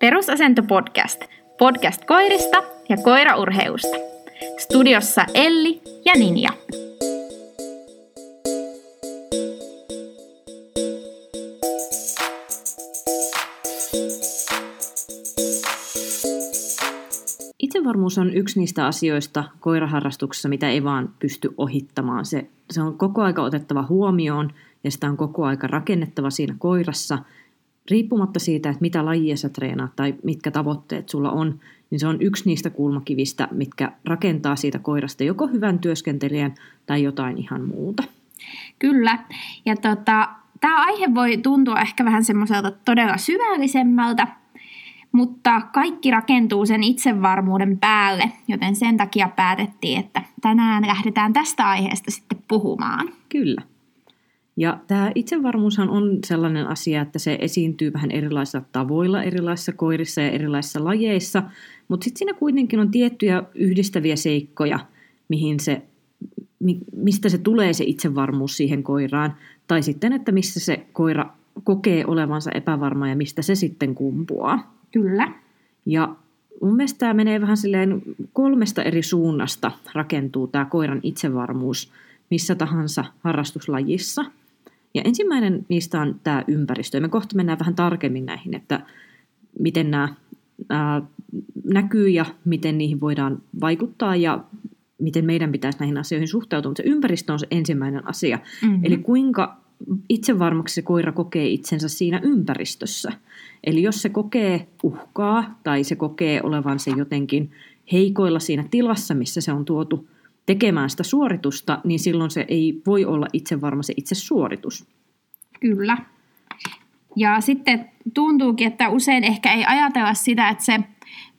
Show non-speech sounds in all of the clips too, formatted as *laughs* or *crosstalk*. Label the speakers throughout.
Speaker 1: Perusasento podcast. Podcast koirista ja koiraurheusta. Studiossa Elli ja Ninja.
Speaker 2: Itsevarmuus on yksi niistä asioista koiraharrastuksessa, mitä ei vaan pysty ohittamaan. Se, se on koko aika otettava huomioon ja sitä on koko aika rakennettava siinä koirassa. Riippumatta siitä, että mitä lajia sä treenaat tai mitkä tavoitteet sulla on, niin se on yksi niistä kulmakivistä, mitkä rakentaa siitä koirasta joko hyvän työskentelijän tai jotain ihan muuta.
Speaker 1: Kyllä. Ja tota, tämä aihe voi tuntua ehkä vähän semmoiselta todella syvällisemmältä, mutta kaikki rakentuu sen itsevarmuuden päälle, joten sen takia päätettiin, että tänään lähdetään tästä aiheesta sitten puhumaan.
Speaker 2: Kyllä. Ja tämä itsevarmuushan on sellainen asia, että se esiintyy vähän erilaisilla tavoilla, erilaisissa koirissa ja erilaisissa lajeissa, mutta sitten siinä kuitenkin on tiettyjä yhdistäviä seikkoja, mihin se, mistä se tulee se itsevarmuus siihen koiraan, tai sitten, että missä se koira kokee olevansa epävarma ja mistä se sitten kumpuaa.
Speaker 1: Kyllä.
Speaker 2: Ja mun mielestä tämä menee vähän silleen kolmesta eri suunnasta rakentuu tämä koiran itsevarmuus missä tahansa harrastuslajissa. Ja ensimmäinen niistä on tämä ympäristö. Ja me kohta mennään vähän tarkemmin näihin, että miten nämä ää, näkyy ja miten niihin voidaan vaikuttaa ja miten meidän pitäisi näihin asioihin suhtautua. Mutta se ympäristö on se ensimmäinen asia. Mm-hmm. Eli kuinka itsevarmaksi se koira kokee itsensä siinä ympäristössä. Eli jos se kokee uhkaa tai se kokee olevansa jotenkin heikoilla siinä tilassa, missä se on tuotu tekemään sitä suoritusta, niin silloin se ei voi olla itsevarma se itse suoritus.
Speaker 1: Kyllä. Ja sitten tuntuukin, että usein ehkä ei ajatella sitä, että se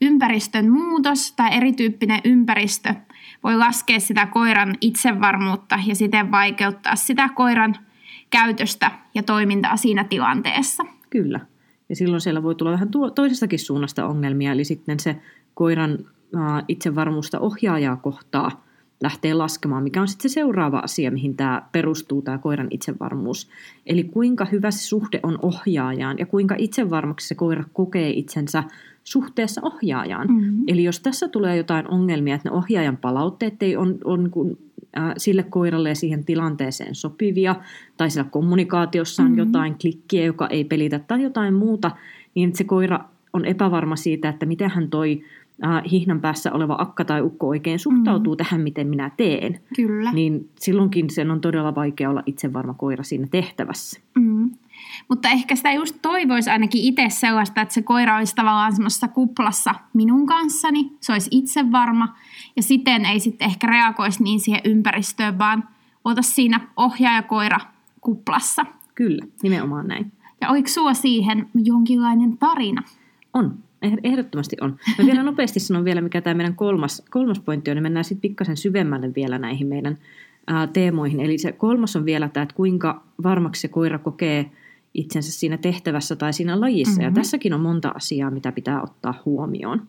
Speaker 1: ympäristön muutos tai erityyppinen ympäristö voi laskea sitä koiran itsevarmuutta ja siten vaikeuttaa sitä koiran käytöstä ja toimintaa siinä tilanteessa.
Speaker 2: Kyllä. Ja silloin siellä voi tulla vähän toisestakin suunnasta ongelmia, eli sitten se koiran itsevarmuusta ohjaajaa kohtaa lähtee laskemaan, mikä on sitten se seuraava asia, mihin tämä perustuu, tämä koiran itsevarmuus. Eli kuinka hyvä se suhde on ohjaajaan ja kuinka itsevarmaksi se koira kokee itsensä suhteessa ohjaajaan. Mm-hmm. Eli jos tässä tulee jotain ongelmia, että ne ohjaajan palautteet ei on, on kun, äh, sille koiralle ja siihen tilanteeseen sopivia, tai siellä kommunikaatiossa on mm-hmm. jotain klikkiä, joka ei pelitä, tai jotain muuta, niin se koira on epävarma siitä, että miten hän toi äh, hihnan päässä oleva akka tai ukko oikein suhtautuu mm. tähän, miten minä teen.
Speaker 1: Kyllä.
Speaker 2: Niin silloinkin sen on todella vaikea olla itsevarma koira siinä tehtävässä.
Speaker 1: Mm. Mutta ehkä sitä just toivoisi ainakin itse sellaista, että se koira olisi tavallaan semmoisessa kuplassa minun kanssani, se olisi itsevarma ja siten ei sitten ehkä reagoisi niin siihen ympäristöön, vaan ota siinä ohjaajakoira kuplassa.
Speaker 2: Kyllä, nimenomaan näin.
Speaker 1: Ja oliko sulla siihen jonkinlainen tarina?
Speaker 2: On. Ehdottomasti on. Mä vielä nopeasti sanon vielä, mikä tämä meidän kolmas, kolmas pointti on, niin mennään sitten pikkasen syvemmälle vielä näihin meidän ää, teemoihin. Eli se kolmas on vielä tämä, että kuinka varmaksi se koira kokee itsensä siinä tehtävässä tai siinä lajissa. Mm-hmm. Ja tässäkin on monta asiaa, mitä pitää ottaa huomioon.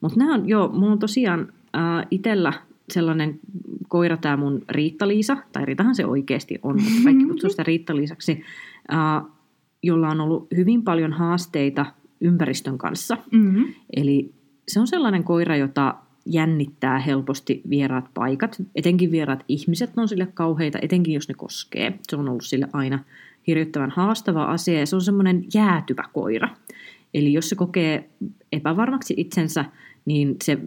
Speaker 2: Mutta nämä on, joo, mulla on tosiaan ää, itsellä sellainen koira, tämä mun Riitta-Liisa, tai Riitahan se oikeasti on, mutta kaikki kutsuu sitä *laughs* Riitta-Liisaksi, ää, jolla on ollut hyvin paljon haasteita ympäristön kanssa. Mm-hmm. Eli se on sellainen koira, jota jännittää helposti vieraat paikat, etenkin vieraat ihmiset on sille kauheita, etenkin jos ne koskee. Se on ollut sille aina hirvittävän haastava asia ja se on semmoinen jäätyvä koira. Eli jos se kokee epävarmaksi itsensä, niin se,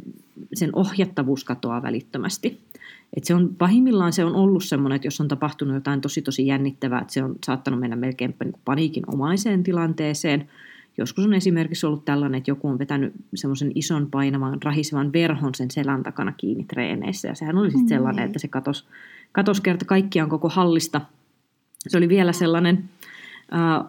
Speaker 2: sen ohjattavuus katoaa välittömästi. Et se on, pahimmillaan se on ollut semmoinen, että jos on tapahtunut jotain tosi tosi jännittävää, että se on saattanut mennä melkein niin paniikinomaiseen tilanteeseen – Joskus on esimerkiksi ollut tällainen, että joku on vetänyt semmoisen ison painavan rahisevan verhon sen selän takana kiinni treeneissä. Ja sehän oli sitten sellainen, että se katosi, katos kerta kaikkiaan koko hallista. Se oli vielä sellainen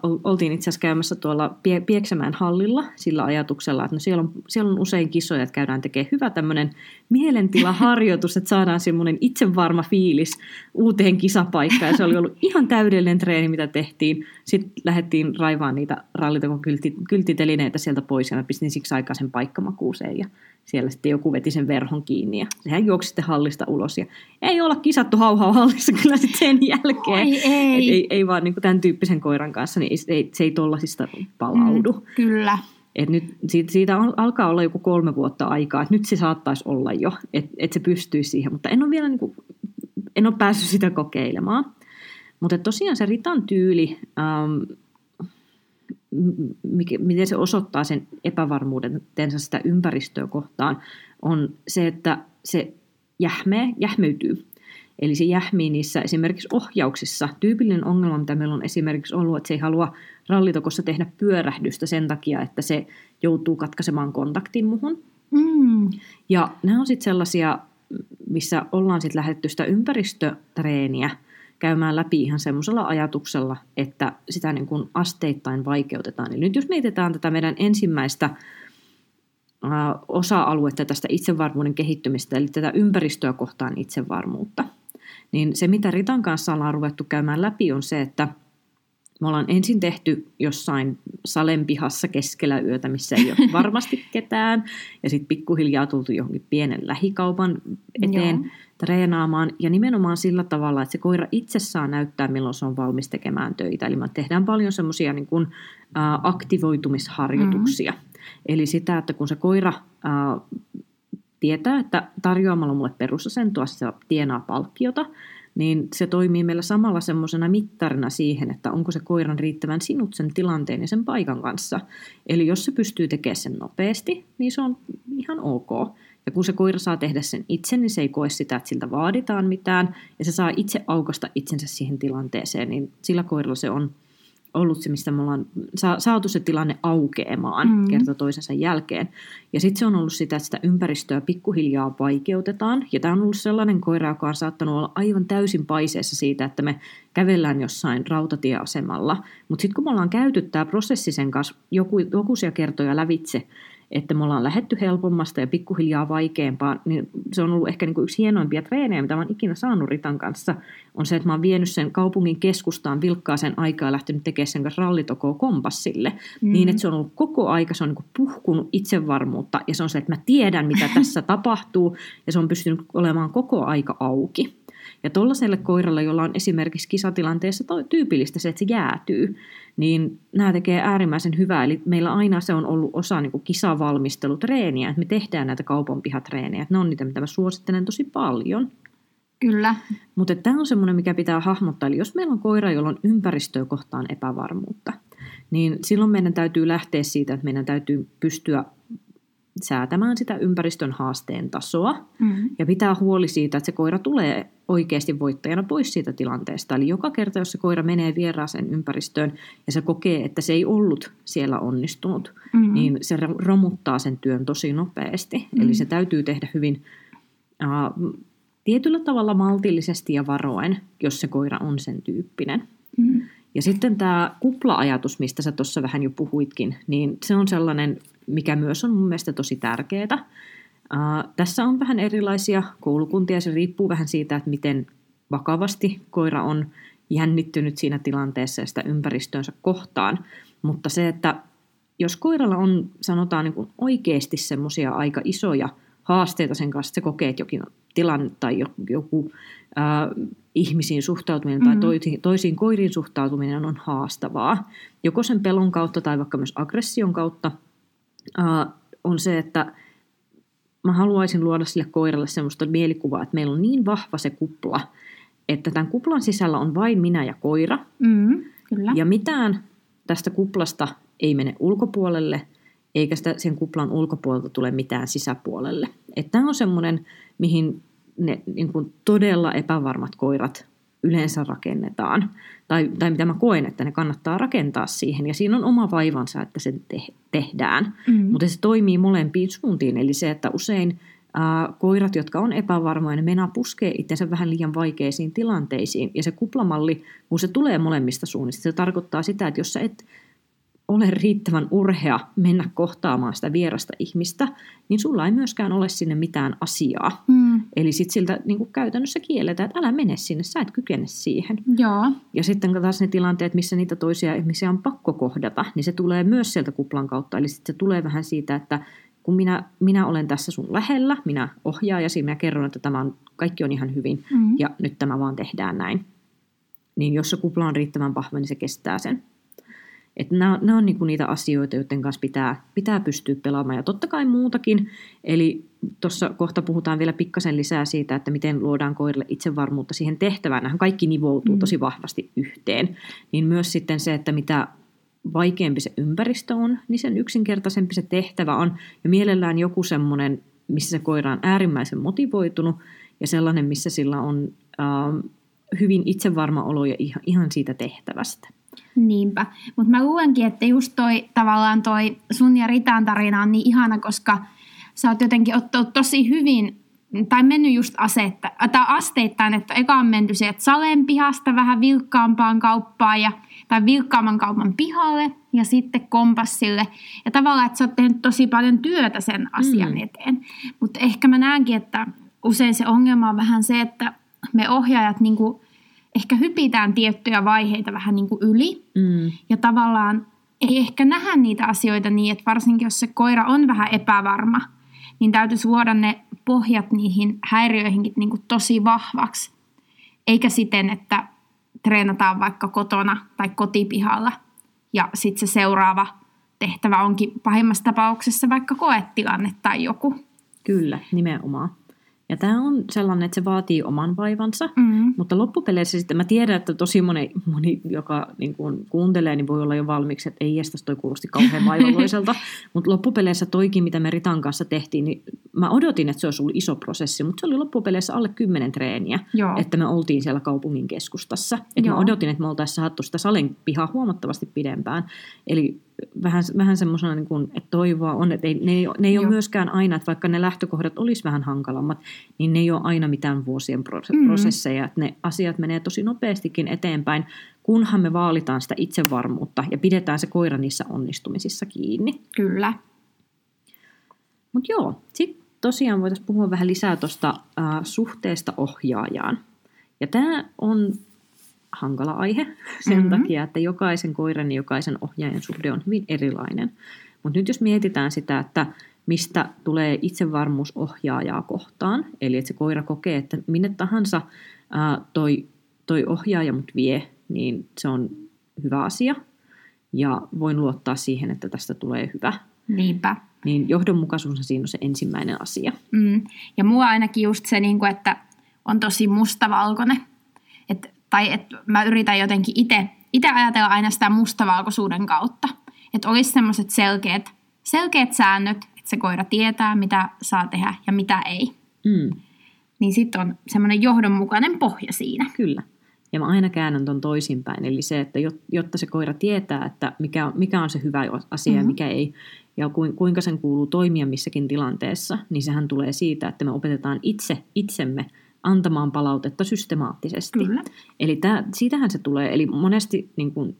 Speaker 2: Uh, oltiin itse asiassa käymässä tuolla Pie- Pieksämään hallilla sillä ajatuksella, että no siellä, on, siellä on usein kisoja, että käydään tekemään hyvä tämmöinen mielentilaharjoitus, että saadaan semmoinen itsevarma fiilis uuteen kisapaikkaan. Ja se oli ollut ihan täydellinen treeni, mitä tehtiin. Sitten lähdettiin raivaan niitä rallitakon kylti, kyltitelineitä sieltä pois ja mä pistin siksi aikaa sen paikkamakuuseen ja siellä sitten joku veti sen verhon kiinni ja sehän juoksi sitten hallista ulos. Ja ei olla kisattu hauhaa hallissa kyllä sitten sen jälkeen.
Speaker 1: Oi, ei.
Speaker 2: Et ei, ei vaan niin tämän tyyppisen koiran kanssa, niin ei, se ei tollasista palaudu. Mm,
Speaker 1: kyllä.
Speaker 2: Et nyt siitä, siitä alkaa olla joku kolme vuotta aikaa, että nyt se saattaisi olla jo, että et se pystyisi siihen, mutta en ole vielä niin kuin, en ole päässyt sitä kokeilemaan. Mutta tosiaan se Ritan tyyli, ähm, miten se osoittaa sen epävarmuuden sitä ympäristöä kohtaan, on se, että se jähmee, jähmeytyy. Eli se jähmii niissä esimerkiksi ohjauksissa. Tyypillinen ongelma, mitä meillä on esimerkiksi ollut, että se ei halua rallitokossa tehdä pyörähdystä sen takia, että se joutuu katkaisemaan kontaktin muhun. Mm. Ja nämä on sitten sellaisia, missä ollaan sitten lähdetty sitä ympäristötreeniä käymään läpi ihan semmoisella ajatuksella, että sitä niin kuin asteittain vaikeutetaan. Eli nyt jos mietitään tätä meidän ensimmäistä osa-aluetta tästä itsevarmuuden kehittymistä, eli tätä ympäristöä kohtaan itsevarmuutta, niin se, mitä Ritan kanssa ollaan ruvettu käymään läpi, on se, että me ollaan ensin tehty jossain salen pihassa keskellä yötä, missä ei ole *laughs* varmasti ketään, ja sitten pikkuhiljaa tultu johonkin pienen lähikaupan eteen Joo. treenaamaan, ja nimenomaan sillä tavalla, että se koira itse saa näyttää, milloin se on valmis tekemään töitä. Eli me tehdään paljon semmoisia niin kuin, aktivoitumisharjoituksia. Mm-hmm. Eli sitä, että kun se koira ä, tietää, että tarjoamalla mulle perusasentoa se tienaa palkkiota, niin se toimii meillä samalla semmoisena mittarina siihen, että onko se koiran riittävän sinut sen tilanteen ja sen paikan kanssa. Eli jos se pystyy tekemään sen nopeasti, niin se on ihan ok. Ja kun se koira saa tehdä sen itse, niin se ei koe sitä, että siltä vaaditaan mitään, ja se saa itse aukasta itsensä siihen tilanteeseen, niin sillä koiralla se on ollut se, mistä me ollaan saatu se tilanne aukeamaan mm. kerta toisensa jälkeen. Ja sitten se on ollut sitä, että sitä ympäristöä pikkuhiljaa vaikeutetaan. Ja tämä on ollut sellainen koira, joka on saattanut olla aivan täysin paiseessa siitä, että me kävellään jossain rautatieasemalla. Mutta sitten kun me ollaan käyty tämä prosessi sen kanssa joku, jokuisia kertoja lävitse, että me ollaan lähetty helpommasta ja pikkuhiljaa vaikeampaa, niin se on ollut ehkä niin kuin yksi hienoimpia treenejä, mitä mä oon ikinä saanut Ritan kanssa, on se, että mä oon vienyt sen kaupungin keskustaan vilkkaaseen aikaa ja lähtenyt tekemään sen kanssa rallitokoa kompassille, mm. niin että se on ollut koko aika, se on niin puhkunut itsevarmuutta ja se on se, että mä tiedän, mitä tässä *laughs* tapahtuu ja se on pystynyt olemaan koko aika auki. Ja tuollaiselle koiralle, jolla on esimerkiksi kisatilanteessa tyypillistä se, että se jäätyy, niin nämä tekee äärimmäisen hyvää. Eli meillä aina se on ollut osa niin kuin kisavalmistelutreeniä, että me tehdään näitä kaupan pihatreenejä. Ne on niitä, mitä mä suosittelen tosi paljon.
Speaker 1: Kyllä.
Speaker 2: Mutta tämä on semmoinen, mikä pitää hahmottaa. Eli jos meillä on koira, jolla on ympäristöä kohtaan epävarmuutta, niin silloin meidän täytyy lähteä siitä, että meidän täytyy pystyä säätämään sitä ympäristön haasteen tasoa mm. ja pitää huoli siitä, että se koira tulee oikeasti voittajana pois siitä tilanteesta. Eli joka kerta, jos se koira menee vieraaseen ympäristöön ja se kokee, että se ei ollut siellä onnistunut, mm. niin se romuttaa sen työn tosi nopeasti. Mm. Eli se täytyy tehdä hyvin uh, tietyllä tavalla maltillisesti ja varoen, jos se koira on sen tyyppinen. Mm. Ja sitten tämä kupla-ajatus, mistä sä tuossa vähän jo puhuitkin, niin se on sellainen mikä myös on mun mielestä tosi tärkeää. Uh, tässä on vähän erilaisia koulukuntia, se riippuu vähän siitä, että miten vakavasti koira on jännittynyt siinä tilanteessa ja sitä ympäristöönsä kohtaan. Mutta se, että jos koiralla on, sanotaan niin kuin oikeasti semmoisia aika isoja haasteita sen kanssa, että se kokee, että jokin tilanne tai joku, äh, ihmisiin suhtautuminen mm-hmm. tai toisiin, toisiin koiriin suhtautuminen on haastavaa, joko sen pelon kautta tai vaikka myös aggression kautta, uh, on se, että mä haluaisin luoda sille koiralle semmoista mielikuvaa, että meillä on niin vahva se kupla, että tämän kuplan sisällä on vain minä ja koira.
Speaker 1: Mm, kyllä.
Speaker 2: Ja mitään tästä kuplasta ei mene ulkopuolelle, eikä sitä sen kuplan ulkopuolelta tule mitään sisäpuolelle. Tämä on semmoinen, mihin ne niin kuin todella epävarmat koirat yleensä rakennetaan. Tai, tai mitä mä koen, että ne kannattaa rakentaa siihen. Ja siinä on oma vaivansa, että se te- tehdään. Mm. Mutta se toimii molempiin suuntiin. Eli se, että usein ää, koirat, jotka on epävarmoja, ne meinaa puskee itsensä vähän liian vaikeisiin tilanteisiin. Ja se kuplamalli, kun se tulee molemmista suunnista, se tarkoittaa sitä, että jos sä et ole riittävän urhea mennä kohtaamaan sitä vierasta ihmistä, niin sulla ei myöskään ole sinne mitään asiaa. Mm. Eli sitten siltä niin kuin käytännössä kielletään, että älä mene sinne, sä et kykene siihen.
Speaker 1: Joo.
Speaker 2: Ja sitten taas ne tilanteet, missä niitä toisia ihmisiä on pakko kohdata, niin se tulee myös sieltä kuplan kautta. Eli sitten se tulee vähän siitä, että kun minä, minä olen tässä sun lähellä, minä ohjaajasi, minä kerron, että tämä on, kaikki on ihan hyvin mm. ja nyt tämä vaan tehdään näin. Niin jos se kupla on riittävän vahva, niin se kestää sen. Että nämä, nämä on niinku niitä asioita, joiden kanssa pitää, pitää pystyä pelaamaan. Ja totta kai muutakin. Eli tuossa kohta puhutaan vielä pikkasen lisää siitä, että miten luodaan koirille itsevarmuutta siihen tehtävään. Nämä kaikki nivoutuu mm. tosi vahvasti yhteen. Niin myös sitten se, että mitä vaikeampi se ympäristö on, niin sen yksinkertaisempi se tehtävä on. Ja mielellään joku semmoinen, missä se koira on äärimmäisen motivoitunut ja sellainen, missä sillä on äh, hyvin itsevarma olo ja ihan, ihan siitä tehtävästä.
Speaker 1: Niinpä, mutta mä luulenkin, että just toi tavallaan toi sun ja Ritan tarina on niin ihana, koska sä oot jotenkin ottanut tosi hyvin tai mennyt just asetta, tai asteittain, että eka on menty sieltä Salen pihasta vähän vilkkaampaan kauppaan ja, tai vilkkaamman kaupan pihalle ja sitten kompassille. Ja tavallaan, että sä oot tehnyt tosi paljon työtä sen asian mm. eteen. Mutta ehkä mä näenkin, että usein se ongelma on vähän se, että me ohjaajat niin kuin ehkä hypitään tiettyjä vaiheita vähän niin kuin yli. Mm. Ja tavallaan ei ehkä nähdä niitä asioita niin, että varsinkin jos se koira on vähän epävarma, niin täytyisi luoda ne pohjat niihin häiriöihinkin niin kuin tosi vahvaksi. Eikä siten, että treenataan vaikka kotona tai kotipihalla ja sitten se seuraava tehtävä onkin pahimmassa tapauksessa vaikka koetilanne tai joku.
Speaker 2: Kyllä, nimenomaan. Ja tämä on sellainen, että se vaatii oman vaivansa, mm-hmm. mutta loppupeleissä sitten mä tiedän, että tosi moni, moni joka niin kuin kuuntelee, niin voi olla jo valmiiksi, että ei estäs toi kuulosti kauhean vaivalloiselta. *laughs* mutta loppupeleissä toikin, mitä me Ritan kanssa tehtiin, niin mä odotin, että se olisi ollut iso prosessi, mutta se oli loppupeleissä alle kymmenen treeniä, Joo. että me oltiin siellä kaupungin keskustassa. Että mä odotin, että me oltaisiin saattu sitä salen pihaa huomattavasti pidempään. Eli vähän, vähän semmoisena, niin kuin, että toivoa on, että ei, ne, ei, ne ei ole myöskään aina, että vaikka ne lähtökohdat olisi vähän hankalammat, niin ne ei ole aina mitään vuosien mm-hmm. prosesseja. Että ne asiat menee tosi nopeastikin eteenpäin, kunhan me vaalitaan sitä itsevarmuutta ja pidetään se koira niissä onnistumisissa kiinni.
Speaker 1: Kyllä.
Speaker 2: Mutta joo, sitten tosiaan voitaisiin puhua vähän lisää tuosta äh, suhteesta ohjaajaan. Ja tämä on hankala aihe sen mm-hmm. takia, että jokaisen koiran ja jokaisen ohjaajan suhde on hyvin erilainen. Mutta nyt jos mietitään sitä, että mistä tulee itsevarmuus ohjaajaa kohtaan, eli että se koira kokee, että minne tahansa ää, toi, toi ohjaaja mut vie, niin se on hyvä asia. Ja voin luottaa siihen, että tästä tulee hyvä.
Speaker 1: Niinpä.
Speaker 2: Niin johdonmukaisuus on siinä on se ensimmäinen asia.
Speaker 1: Mm. Ja mua ainakin just se, niin että on tosi mustavalkoinen. Että tai että mä yritän jotenkin itse itse ajatella aina sitä mustavalkoisuuden kautta. Että olisi semmoiset selkeät, selkeät säännöt, että se koira tietää, mitä saa tehdä ja mitä ei. Mm. Niin sitten on semmoinen johdonmukainen pohja siinä.
Speaker 2: Kyllä. Ja mä aina käännän ton toisinpäin. Eli se, että jotta se koira tietää, että mikä on, mikä on se hyvä asia mm-hmm. ja mikä ei, ja kuinka sen kuuluu toimia missäkin tilanteessa, niin sehän tulee siitä, että me opetetaan itse itsemme – antamaan palautetta systemaattisesti. Kyllä. Eli tää, siitähän se tulee. Eli monesti niin kun,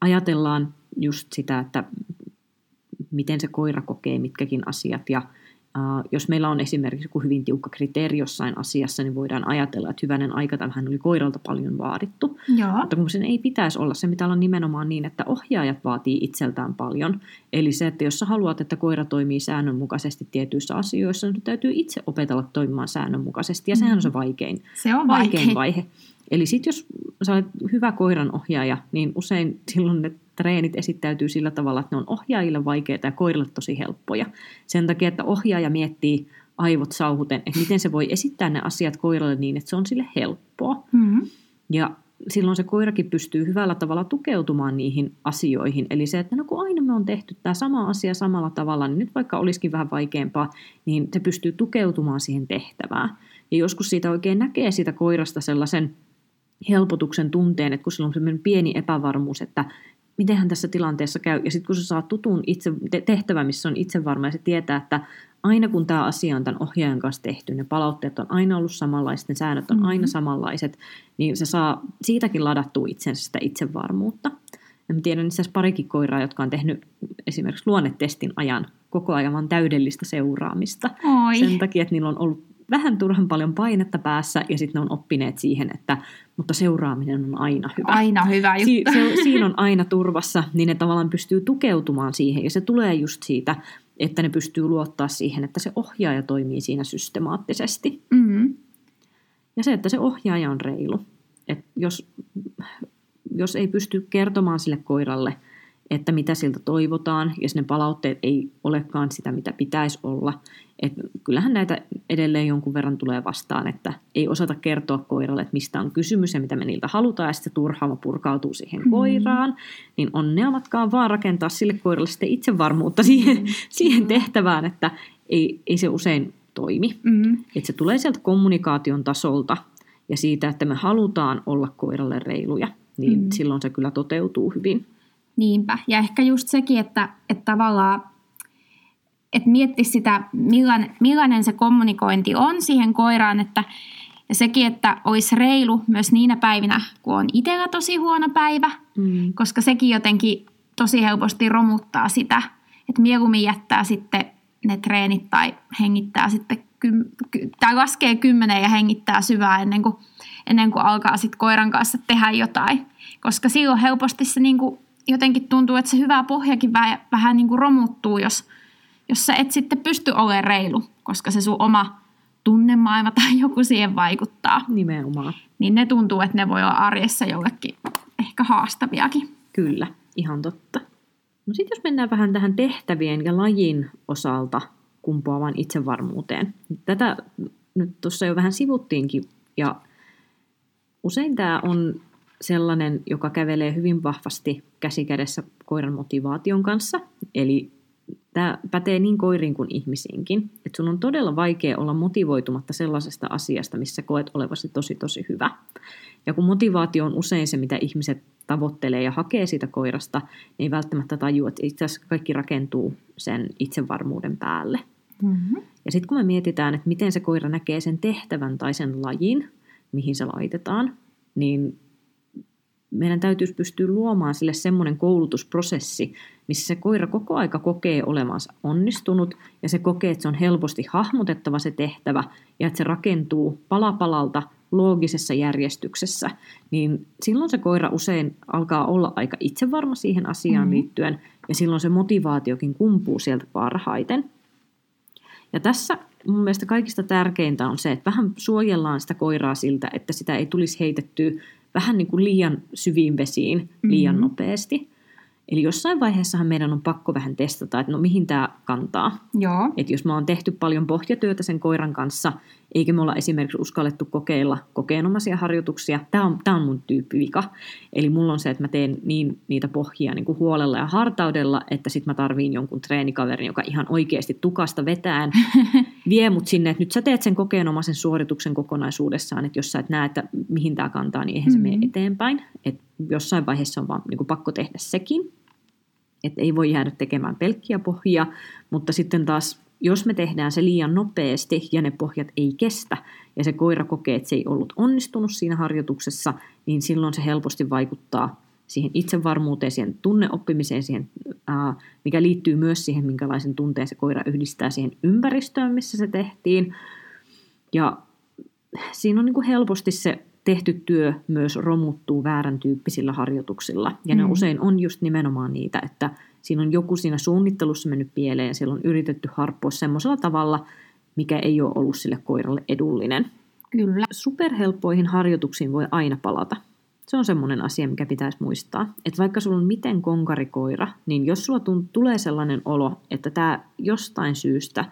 Speaker 2: ajatellaan just sitä, että miten se koira kokee mitkäkin asiat ja jos meillä on esimerkiksi joku hyvin tiukka kriteeri jossain asiassa, niin voidaan ajatella, että hyvänen aika tämähän oli koiralta paljon vaadittu. Joo. Mutta kun sen ei pitäisi olla, se mitä on nimenomaan niin, että ohjaajat vaatii itseltään paljon. Eli se, että jos sä haluat, että koira toimii säännönmukaisesti tietyissä asioissa, niin täytyy itse opetella toimimaan säännönmukaisesti, ja sehän on se mm. vaikein,
Speaker 1: se on
Speaker 2: vaikein, vaikein vaihe. Eli sitten jos sä olet hyvä koiran ohjaaja, niin usein silloin ne treenit esittäytyy sillä tavalla, että ne on ohjaajille vaikeita ja koirille tosi helppoja. Sen takia, että ohjaaja miettii aivot sauhuten, että miten se voi esittää ne asiat koiralle niin, että se on sille helppoa. Mm-hmm. Ja silloin se koirakin pystyy hyvällä tavalla tukeutumaan niihin asioihin. Eli se, että no kun aina me on tehty tämä sama asia samalla tavalla, niin nyt vaikka olisikin vähän vaikeampaa, niin se pystyy tukeutumaan siihen tehtävään. Ja joskus siitä oikein näkee siitä koirasta sellaisen helpotuksen tunteen, että kun sillä on sellainen pieni epävarmuus, että mitenhän tässä tilanteessa käy. Ja sitten kun sä saat tutun itse, tehtävä, missä on itsevarma ja se tietää, että aina kun tämä asia on tämän ohjaajan kanssa tehty, ne palautteet on aina ollut samanlaiset, ne säännöt on mm-hmm. aina samanlaiset, niin se saa siitäkin ladattua itsensä sitä itsevarmuutta. Ja mä tiedän itse asiassa parikin koiraa, jotka on tehnyt esimerkiksi luonnetestin ajan koko ajan vaan täydellistä seuraamista.
Speaker 1: Oi.
Speaker 2: Sen takia, että niillä on ollut vähän turhan paljon painetta päässä ja sitten ne on oppineet siihen, että mutta seuraaminen on aina hyvä.
Speaker 1: Aina hyvä juttu.
Speaker 2: Si- se, siinä on aina turvassa, niin ne tavallaan pystyy tukeutumaan siihen ja se tulee just siitä, että ne pystyy luottaa siihen, että se ohjaaja toimii siinä systemaattisesti. Mm-hmm. Ja se, että se ohjaaja on reilu. Et jos jos ei pysty kertomaan sille koiralle, että mitä siltä toivotaan, ja ne palautteet ei olekaan sitä, mitä pitäisi olla. Et kyllähän näitä edelleen jonkun verran tulee vastaan, että ei osata kertoa koiralle, että mistä on kysymys ja mitä me niiltä halutaan, ja sitten se turhaama purkautuu siihen mm. koiraan. Niin onnea matkaan vaan rakentaa sille koiralle sitten itsevarmuutta siihen, mm. *laughs* siihen tehtävään, että ei, ei se usein toimi. Mm. Että se tulee sieltä kommunikaation tasolta ja siitä, että me halutaan olla koiralle reiluja, niin mm. silloin se kyllä toteutuu hyvin.
Speaker 1: Niinpä. Ja ehkä just sekin, että, että tavallaan että miettisi sitä, millainen, millainen se kommunikointi on siihen koiraan, että ja sekin, että olisi reilu myös niinä päivinä, kun on itsellä tosi huono päivä, mm. koska sekin jotenkin tosi helposti romuttaa sitä, että mieluummin jättää sitten ne treenit tai hengittää sitten, tai laskee kymmeneen ja hengittää syvää ennen kuin, ennen kuin alkaa sitten koiran kanssa tehdä jotain. Koska silloin helposti se niin kuin jotenkin tuntuu, että se hyvä pohjakin vähän, vähän niin kuin romuttuu, jos, jos sä et sitten pysty olemaan reilu, koska se sun oma tunnemaailma tai joku siihen vaikuttaa.
Speaker 2: Nimenomaan.
Speaker 1: Niin ne tuntuu, että ne voi olla arjessa jollekin ehkä haastaviakin.
Speaker 2: Kyllä, ihan totta. No sitten jos mennään vähän tähän tehtävien ja lajin osalta kumpuavan itsevarmuuteen. Tätä nyt tuossa jo vähän sivuttiinkin ja usein tämä on sellainen, joka kävelee hyvin vahvasti käsikädessä koiran motivaation kanssa. Eli tämä pätee niin koiriin kuin ihmisiinkin, että sun on todella vaikea olla motivoitumatta sellaisesta asiasta, missä koet olevasi tosi tosi hyvä. Ja kun motivaatio on usein se, mitä ihmiset tavoittelee ja hakee siitä koirasta, niin ei välttämättä tajua, että itse asiassa kaikki rakentuu sen itsevarmuuden päälle. Mm-hmm. Ja sitten kun me mietitään, että miten se koira näkee sen tehtävän tai sen lajin, mihin se laitetaan, niin meidän täytyisi pystyä luomaan sille semmoinen koulutusprosessi, missä se koira koko aika kokee olevansa onnistunut ja se kokee, että se on helposti hahmotettava se tehtävä ja että se rakentuu palapalalta loogisessa järjestyksessä, niin silloin se koira usein alkaa olla aika itsevarma siihen asiaan mm-hmm. liittyen ja silloin se motivaatiokin kumpuu sieltä parhaiten. Ja tässä mun mielestä kaikista tärkeintä on se, että vähän suojellaan sitä koiraa siltä, että sitä ei tulisi heitettyä vähän niin kuin liian syviin vesiin liian mm-hmm. nopeasti. Eli jossain vaiheessahan meidän on pakko vähän testata, että no mihin tämä kantaa.
Speaker 1: Joo.
Speaker 2: Että jos me on tehty paljon pohjatyötä sen koiran kanssa, eikä me olla esimerkiksi uskallettu kokeilla kokeenomaisia harjoituksia, tämä on, tämä on mun tyyppivika. Eli mulla on se, että mä teen niin niitä pohjia niin kuin huolella ja hartaudella, että sitten mä tarviin jonkun treenikaverin, joka ihan oikeasti tukasta vetään *laughs* vie mut sinne, että nyt sä teet sen kokeenomaisen suorituksen kokonaisuudessaan, että jos sä et näe, että mihin tämä kantaa, niin eihän se mm-hmm. mene eteenpäin. Et jossain vaiheessa on vaan niin kuin pakko tehdä sekin, että ei voi jäädä tekemään pelkkiä pohjia, mutta sitten taas jos me tehdään se liian nopeasti ja ne pohjat ei kestä ja se koira kokee, että se ei ollut onnistunut siinä harjoituksessa, niin silloin se helposti vaikuttaa siihen itsevarmuuteen, siihen tunneoppimiseen, siihen, mikä liittyy myös siihen, minkälaisen tunteen se koira yhdistää siihen ympäristöön, missä se tehtiin. Ja siinä on niin kuin helposti se tehty työ myös romuttuu väärän tyyppisillä harjoituksilla. Ja mm. ne usein on just nimenomaan niitä, että siinä on joku siinä suunnittelussa mennyt pieleen ja siellä on yritetty harppoa semmoisella tavalla, mikä ei ole ollut sille koiralle edullinen.
Speaker 1: Kyllä.
Speaker 2: Superhelppoihin harjoituksiin voi aina palata. Se on semmoinen asia, mikä pitäisi muistaa. Että vaikka sulla on miten konkarikoira, niin jos sulla tulee sellainen olo, että tämä jostain syystä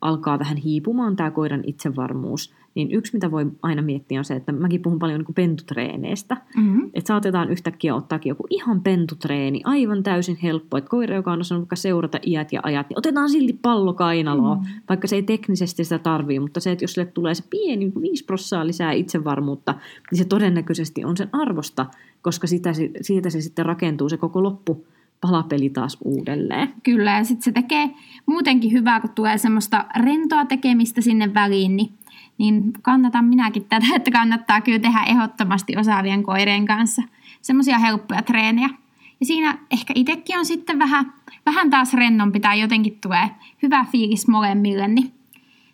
Speaker 2: alkaa vähän hiipumaan tämä koiran itsevarmuus, niin yksi, mitä voi aina miettiä on se, että mäkin puhun paljon niin pentutreeneistä. Mm-hmm. Että saatetaan yhtäkkiä ottaakin joku ihan pentutreeni, aivan täysin helppo. Että koira, joka on osannut vaikka seurata iät ja ajat, niin otetaan silti pallo kainaloa, mm-hmm. vaikka se ei teknisesti sitä tarvii. Mutta se, että jos sille tulee se pieni 5 prosenttia lisää itsevarmuutta, niin se todennäköisesti on sen arvosta, koska sitä, siitä se sitten rakentuu se koko loppu palapeli taas uudelleen.
Speaker 1: Kyllä, ja sitten se tekee muutenkin hyvää, kun tulee semmoista rentoa tekemistä sinne väliin, niin niin kannatan minäkin tätä, *laughs* että kannattaa kyllä tehdä ehdottomasti osaavien koirien kanssa semmoisia helppoja treenejä. Ja siinä ehkä itsekin on sitten vähän, vähän taas rennompi tai jotenkin tulee hyvä fiilis molemmille, niin,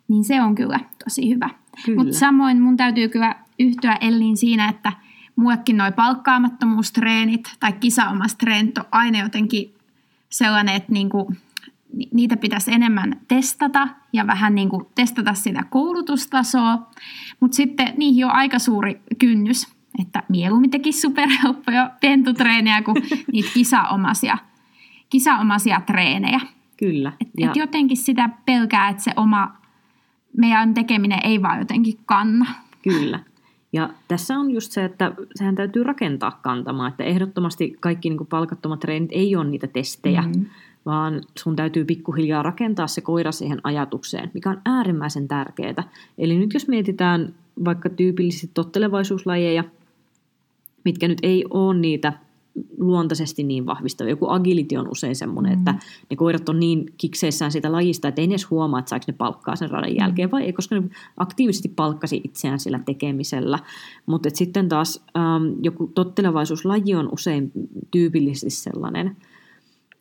Speaker 1: niin se on kyllä tosi hyvä. Mutta samoin mun täytyy kyllä yhtyä Elliin siinä, että muillekin noi palkkaamattomuustreenit tai kisaomastreenit on aina jotenkin sellainen, että niinku, niitä pitäisi enemmän testata ja vähän niin kuin testata sitä koulutustasoa, mutta sitten niihin on aika suuri kynnys. että mieluummin tekisi superhelppoja pentutreenejä kuin *laughs* niitä kisaomaisia, kisaomaisia treenejä.
Speaker 2: Kyllä.
Speaker 1: Et, ja... et jotenkin sitä pelkää, että se oma meidän tekeminen ei vaan jotenkin kanna.
Speaker 2: Kyllä. Ja tässä on just se, että sehän täytyy rakentaa kantamaan, että ehdottomasti kaikki niin kuin palkattomat treenit ei ole niitä testejä, mm. vaan sun täytyy pikkuhiljaa rakentaa se koira siihen ajatukseen, mikä on äärimmäisen tärkeää. Eli nyt jos mietitään vaikka tyypillisesti tottelevaisuuslajeja, mitkä nyt ei ole niitä luontaisesti niin vahvistava. Joku agility on usein semmoinen, mm. että ne koirat on niin kikseissään siitä lajista, että ei edes huomaa, että saako ne palkkaa sen radan mm. jälkeen vai ei, koska ne aktiivisesti palkkasi itseään sillä tekemisellä. Mutta sitten taas ähm, joku tottelevaisuuslaji on usein tyypillisesti sellainen,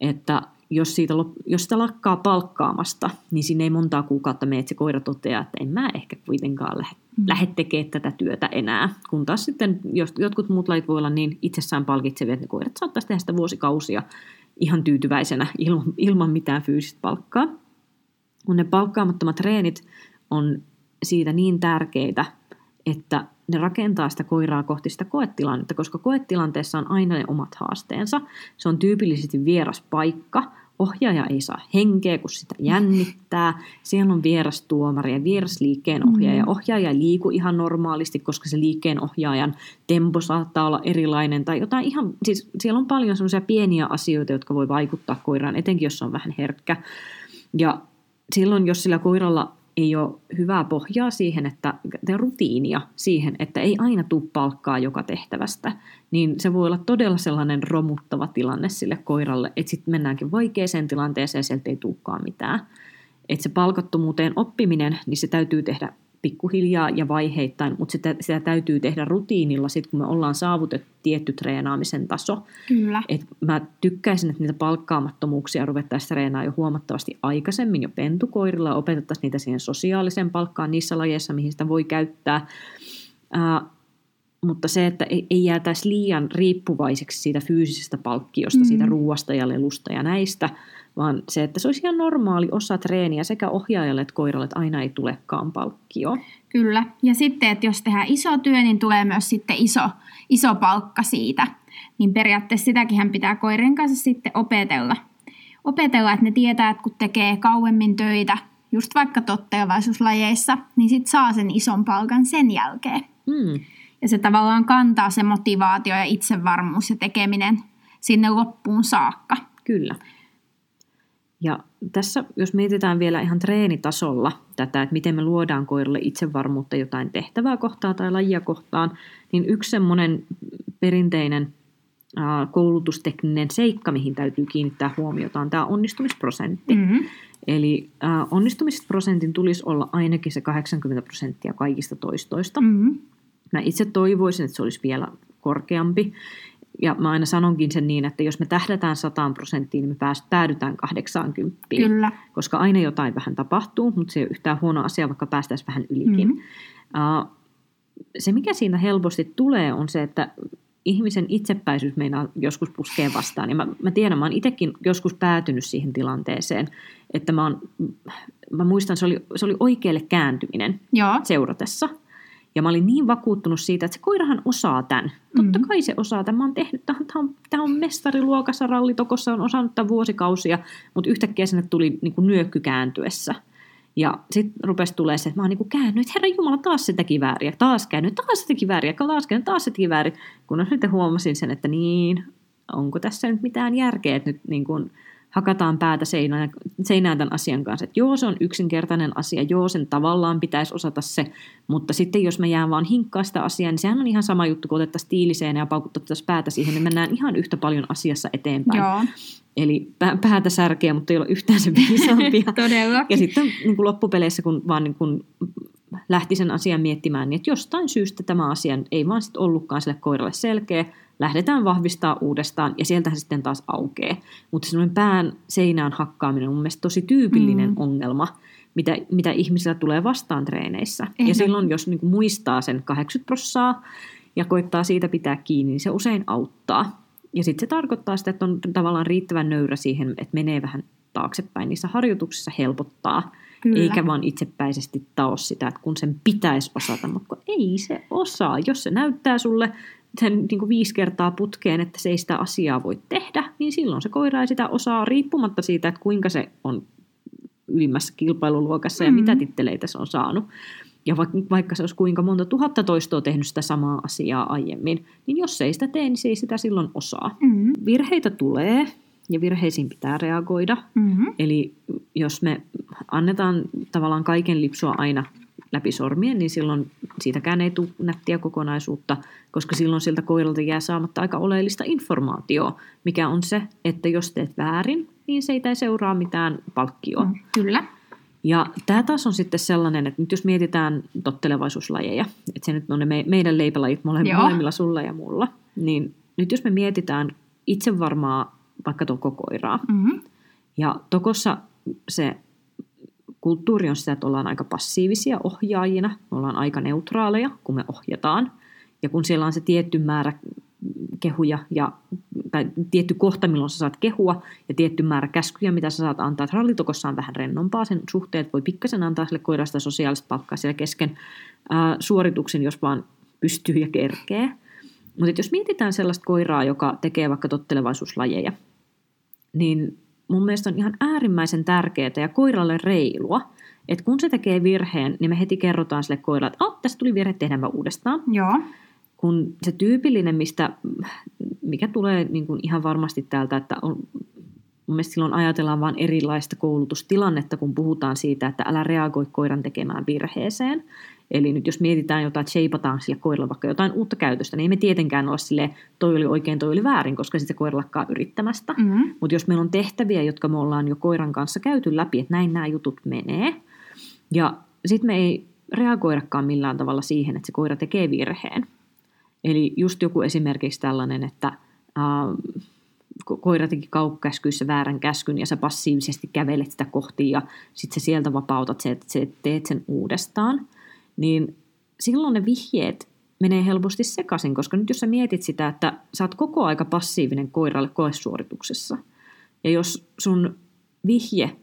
Speaker 2: että jos, siitä, jos sitä lakkaa palkkaamasta, niin siinä ei montaa kuukautta mene, että se koira toteaa, että en mä ehkä kuitenkaan lähde, mm. lähde tekemään tätä työtä enää. Kun taas sitten jos, jotkut muut lajit voi olla niin itsessään palkitsevia, että ne koirat saattaisi tehdä sitä vuosikausia ihan tyytyväisenä ilman, ilman mitään fyysistä palkkaa. Kun ne palkkaamattomat treenit on siitä niin tärkeitä, että ne rakentaa sitä koiraa kohti sitä koetilannetta, koska koetilanteessa on aina ne omat haasteensa. Se on tyypillisesti vieras paikka, ohjaaja ei saa henkeä, kun sitä jännittää. Siellä on vieras tuomari ja vieras liikkeen ohjaaja. Mm. Ohjaaja ei liiku ihan normaalisti, koska se liikkeen ohjaajan tempo saattaa olla erilainen. Tai jotain ihan, siis siellä on paljon sellaisia pieniä asioita, jotka voi vaikuttaa koiraan, etenkin jos se on vähän herkkä. Ja silloin, jos sillä koiralla ei ole hyvää pohjaa siihen, että rutiinia siihen, että ei aina tule palkkaa joka tehtävästä, niin se voi olla todella sellainen romuttava tilanne sille koiralle, että sitten mennäänkin vaikeeseen tilanteeseen ja sieltä ei tulekaan mitään. Että se palkattomuuteen oppiminen, niin se täytyy tehdä pikkuhiljaa ja vaiheittain, mutta sitä, sitä täytyy tehdä rutiinilla sit, kun me ollaan saavutettu tietty treenaamisen taso.
Speaker 1: Kyllä.
Speaker 2: Et mä tykkäisin, että niitä palkkaamattomuuksia ruvettaisiin treenaamaan jo huomattavasti aikaisemmin jo pentukoirilla, opetettaisiin niitä siihen sosiaaliseen palkkaan niissä lajeissa, mihin sitä voi käyttää. Uh, mutta se, että ei, ei jäätäisi liian riippuvaiseksi siitä fyysisestä palkkiosta, mm. siitä ruuasta ja lelusta ja näistä, vaan se, että se olisi ihan normaali osa treeniä sekä ohjaajalle että koiralle, että aina ei tulekaan palkkio.
Speaker 1: Kyllä, ja sitten, että jos tehdään iso työ, niin tulee myös sitten iso, iso palkka siitä. Niin periaatteessa sitäkin pitää koirien kanssa sitten opetella. Opetella, että ne tietää, että kun tekee kauemmin töitä, just vaikka tottelevaisuuslajeissa, niin sitten saa sen ison palkan sen jälkeen. Mm. Ja se tavallaan kantaa se motivaatio ja itsevarmuus ja tekeminen sinne loppuun saakka.
Speaker 2: Kyllä. Ja tässä, jos mietitään vielä ihan treenitasolla tätä, että miten me luodaan koiralle itsevarmuutta jotain tehtävää kohtaa tai lajia kohtaan, niin yksi semmoinen perinteinen koulutustekninen seikka, mihin täytyy kiinnittää huomiota, on tämä onnistumisprosentti. Mm-hmm. Eli onnistumisprosentin tulisi olla ainakin se 80 prosenttia kaikista toistoista. Mm-hmm. Mä itse toivoisin, että se olisi vielä korkeampi. Ja mä aina sanonkin sen niin, että jos me tähdätään 100 prosenttiin, niin me päädytään 80.
Speaker 1: Kyllä.
Speaker 2: Koska aina jotain vähän tapahtuu, mutta se ei ole yhtään huono asia, vaikka päästäisiin vähän ylikin. Mm. Uh, se, mikä siinä helposti tulee, on se, että ihmisen itsepäisyys meinaa joskus puskee vastaan. Ja mä, mä tiedän, mä oon itsekin joskus päätynyt siihen tilanteeseen, että mä, oon, mä muistan, se oli, se oli oikealle kääntyminen
Speaker 1: Joo.
Speaker 2: seuratessa – ja mä olin niin vakuuttunut siitä, että se koirahan osaa tämän. Totta mm-hmm. kai se osaa tämän. Mä oon tehnyt, tämä on, tämä on mestariluokassa, rallitokossa on osannut tämän vuosikausia, mutta yhtäkkiä sinne tuli niin kuin nyökky kääntyessä. Ja sitten rupesi tulee se, että mä oon niin käännyt, että herra Jumala, taas se teki vääriä, taas käynyt, taas se teki vääriä, taas käynyt, taas se teki väärin. Kun sitten huomasin sen, että niin, onko tässä nyt mitään järkeä, että nyt niin kuin, hakataan päätä seinään, seinään tämän asian kanssa. Että joo, se on yksinkertainen asia, joo, sen tavallaan pitäisi osata se, mutta sitten jos me jään vaan hinkkaa sitä asiaa, niin sehän on ihan sama juttu, kun otettaisiin tiiliseen ja paukuttaisiin päätä siihen, niin mennään ihan yhtä paljon asiassa eteenpäin.
Speaker 1: Joo.
Speaker 2: Eli päätä särkeä, mutta ei ole yhtään se viisaampia. *laughs*
Speaker 1: Todella.
Speaker 2: Ja sitten niin kuin loppupeleissä, kun vaan niin kuin lähti sen asian miettimään, niin että jostain syystä tämä asia ei vaan sitten ollutkaan sille koiralle selkeä, lähdetään vahvistaa uudestaan ja sieltähän sitten taas aukeaa. Mutta semmoinen pään seinään hakkaaminen on mun mielestä tosi tyypillinen mm. ongelma, mitä, mitä ihmisillä tulee vastaan treeneissä. Ehdä. Ja silloin, jos niin muistaa sen 80 prossaa ja koittaa siitä pitää kiinni, niin se usein auttaa. Ja sitten se tarkoittaa sitä, että on tavallaan riittävän nöyrä siihen, että menee vähän taaksepäin niissä harjoituksissa helpottaa,
Speaker 1: Kyllä.
Speaker 2: eikä vaan itsepäisesti taos sitä, että kun sen pitäisi osata, mutta ei se osaa. Jos se näyttää sulle sen niin kuin viisi kertaa putkeen, että se ei sitä asiaa voi tehdä, niin silloin se koira ei sitä osaa riippumatta siitä, että kuinka se on ylimmässä kilpailuluokassa ja
Speaker 1: Mm.
Speaker 2: mitä titteleitä se on saanut. Ja vaikka, se olisi kuinka monta tuhatta toistoa tehnyt sitä samaa asiaa aiemmin, niin jos se ei sitä tee, niin se ei sitä silloin osaa.
Speaker 1: Mm.
Speaker 2: Virheitä tulee ja virheisiin pitää reagoida.
Speaker 1: Mm.
Speaker 2: Eli jos me annetaan tavallaan kaiken lipsua aina läpi sormien, niin silloin siitäkään ei tule nättiä kokonaisuutta, koska silloin siltä koiralta jää saamatta aika oleellista informaatiota, mikä on se, että jos teet väärin, niin siitä ei seuraa mitään palkkioa.
Speaker 1: Mm. Kyllä.
Speaker 2: Ja tämä taas on sitten sellainen, että nyt jos mietitään tottelevaisuuslajeja, että se nyt on ne me, meidän leipälajit mole,
Speaker 1: Joo.
Speaker 2: molemmilla sulla ja mulla, niin nyt jos me mietitään itsevarmaa vaikka tokokoiraa,
Speaker 1: Mm.
Speaker 2: ja tokossa se kulttuuri on sitä, että ollaan aika passiivisia ohjaajina, me ollaan aika neutraaleja, kun me ohjataan. Ja kun siellä on se tietty määrä kehuja, ja, tai tietty kohta, milloin sä saat kehua, ja tietty määrä käskyjä, mitä sä saat antaa. Rallitokossa on vähän rennompaa sen suhteen, että voi pikkasen antaa sille koirasta sosiaalista palkkaa siellä kesken ää, suorituksen, jos vaan pystyy ja kerkee. Mutta jos mietitään sellaista koiraa, joka tekee vaikka tottelevaisuuslajeja, niin mun mielestä on ihan äärimmäisen tärkeää ja koiralle reilua, että kun se tekee virheen, niin me heti kerrotaan sille koiralle, että oh, tässä tuli virhe, tehdäänpä uudestaan.
Speaker 1: Joo.
Speaker 2: Kun se tyypillinen, mistä, mikä tulee niin kuin ihan varmasti täältä, että on, mun mielestä silloin ajatellaan vain erilaista koulutustilannetta, kun puhutaan siitä, että älä reagoi koiran tekemään virheeseen. Eli nyt jos mietitään jotain, että sheipataan sille koiralle vaikka jotain uutta käytöstä, niin ei me tietenkään ole silleen, toi oli oikein, toi oli väärin, koska sitten se koira lakkaa yrittämästä.
Speaker 1: Mm.
Speaker 2: Mutta jos meillä on tehtäviä, jotka me ollaan jo koiran kanssa käyty läpi, että näin nämä jutut menee, ja sitten me ei reagoidakaan millään tavalla siihen, että se koira tekee virheen. Eli just joku esimerkiksi tällainen, että äh, koira teki kauppakäskyissä väärän käskyn ja sä passiivisesti kävelet sitä kohti ja sitten sä sieltä vapautat se, että teet sen uudestaan, niin silloin ne vihjeet menee helposti sekaisin, koska nyt jos sä mietit sitä, että sä oot koko aika passiivinen koiralle koesuorituksessa, ja jos sun vihje